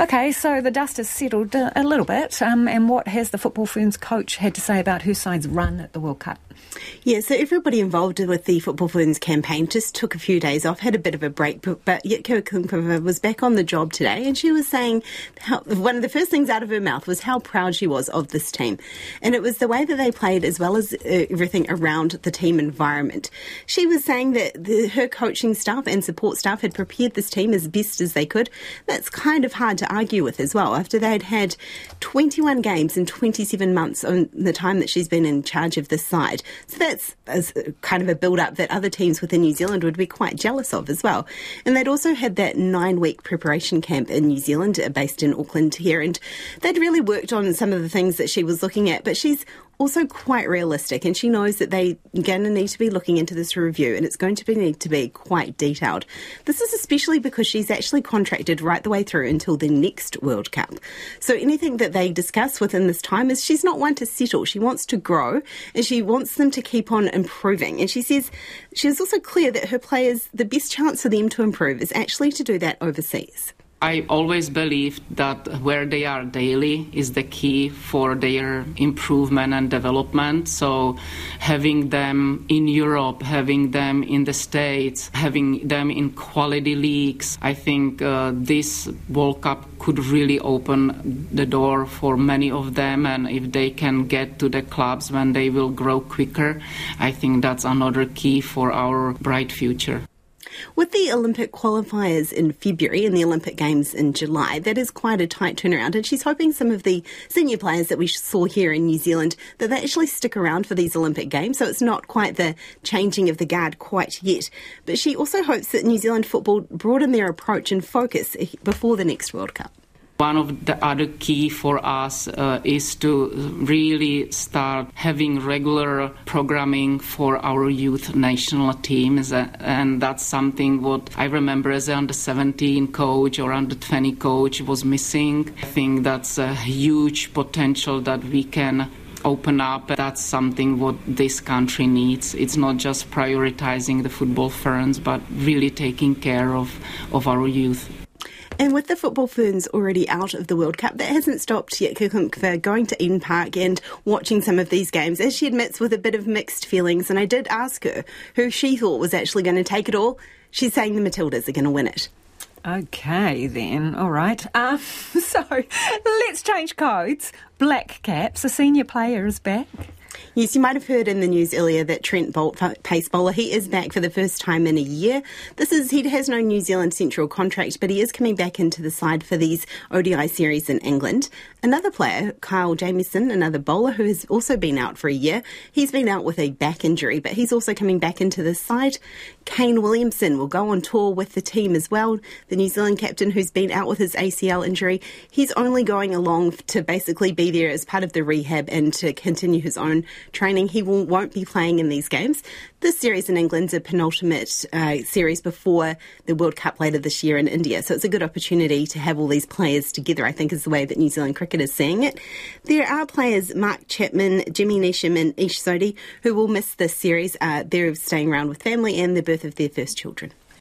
Okay, so the dust has settled a, little bit. Um, and what has the Football Ferns coach had to say about her side's run at the World Cup? Yeah, so everybody involved with the Football Ferns campaign just took a few days off, had a bit of a break, but, but Jitka Klimkova was back on the job today, and she was saying how, one of the first things out of her mouth was how proud she was of this team. And it was the way that they played as well as uh, everything around the team environment. She was saying that the, her coaching staff and support staff had prepared this team as best as they could. That's kind of hard to argue with as well, after they'd had 21 games in 27 months on the time that she's been in charge of this side. So that's kind of a build up that other teams within New Zealand would be quite jealous of as well. And they'd also had that nine week preparation camp in New Zealand, based in Auckland here, and they'd really worked on some of the things that she was looking at. But she's also quite realistic and she knows that they're going to need to be looking into this review and it's going to be, need to be quite detailed. This is especially because she's actually contracted right the way through until the next World Cup. So anything that they discuss within this time is she's not one to settle. She wants to grow and she wants them to keep on improving. And she says she is also clear that her players, the best chance for them to improve is actually to do that overseas. I always believed that where they are daily is the key for their improvement and development. So, having them in Europe, having them in the States, having them in quality leagues, I think uh, this World Cup could really open the door for many of them. And if they can get to the clubs when they will grow quicker, I think that's another key for our bright future. With the Olympic qualifiers in February and the Olympic Games in July, that is quite a tight turnaround. And she's hoping some of the senior players that we saw here in New Zealand that they actually stick around for these Olympic Games. So it's not quite the changing of the guard quite yet. But she also hopes that New Zealand football broaden their approach and focus before the next World Cup. One of the other key for us uh, is to really start having regular programming for our youth national teams, uh, and that's something what I remember as an under 17 coach or under 20 coach was missing. I think that's a huge potential that we can open up. That's something what this country needs. It's not just prioritizing the football ferns, but really taking care of, of our youth. And with the football ferns already out of the World Cup, that hasn't stopped yet for going to Eden Park and watching some of these games, as she admits with a bit of mixed feelings. And I did ask her who she thought was actually going to take it all. She's saying the Matildas are going to win it. Okay, then. All right. Um, so let's change codes. Black Caps, a senior player, is back. Yes, you might have heard in the news earlier that Trent Boult, pace bowler, he is back for the first time in a year. This is he has no New Zealand central contract, but he is coming back into the side for these ODI series in England. Another player, Kyle Jamieson, another bowler who has also been out for a year. He's been out with a back injury, but he's also coming back into the side. Kane Williamson will go on tour with the team as well. The New Zealand captain who's been out with his ACL injury, he's only going along to basically be there as part of the rehab and to continue his own training. He will, won't be playing in these games. This series in England's a penultimate uh, series before the World Cup later this year in India. So it's a good opportunity to have all these players together, I think is the way that New Zealand cricket is seeing it. There are players, Mark Chapman, Jimmy Neesham and Ish Sodhi, who will miss this series. Uh, they're staying around with family and the birth of their first children.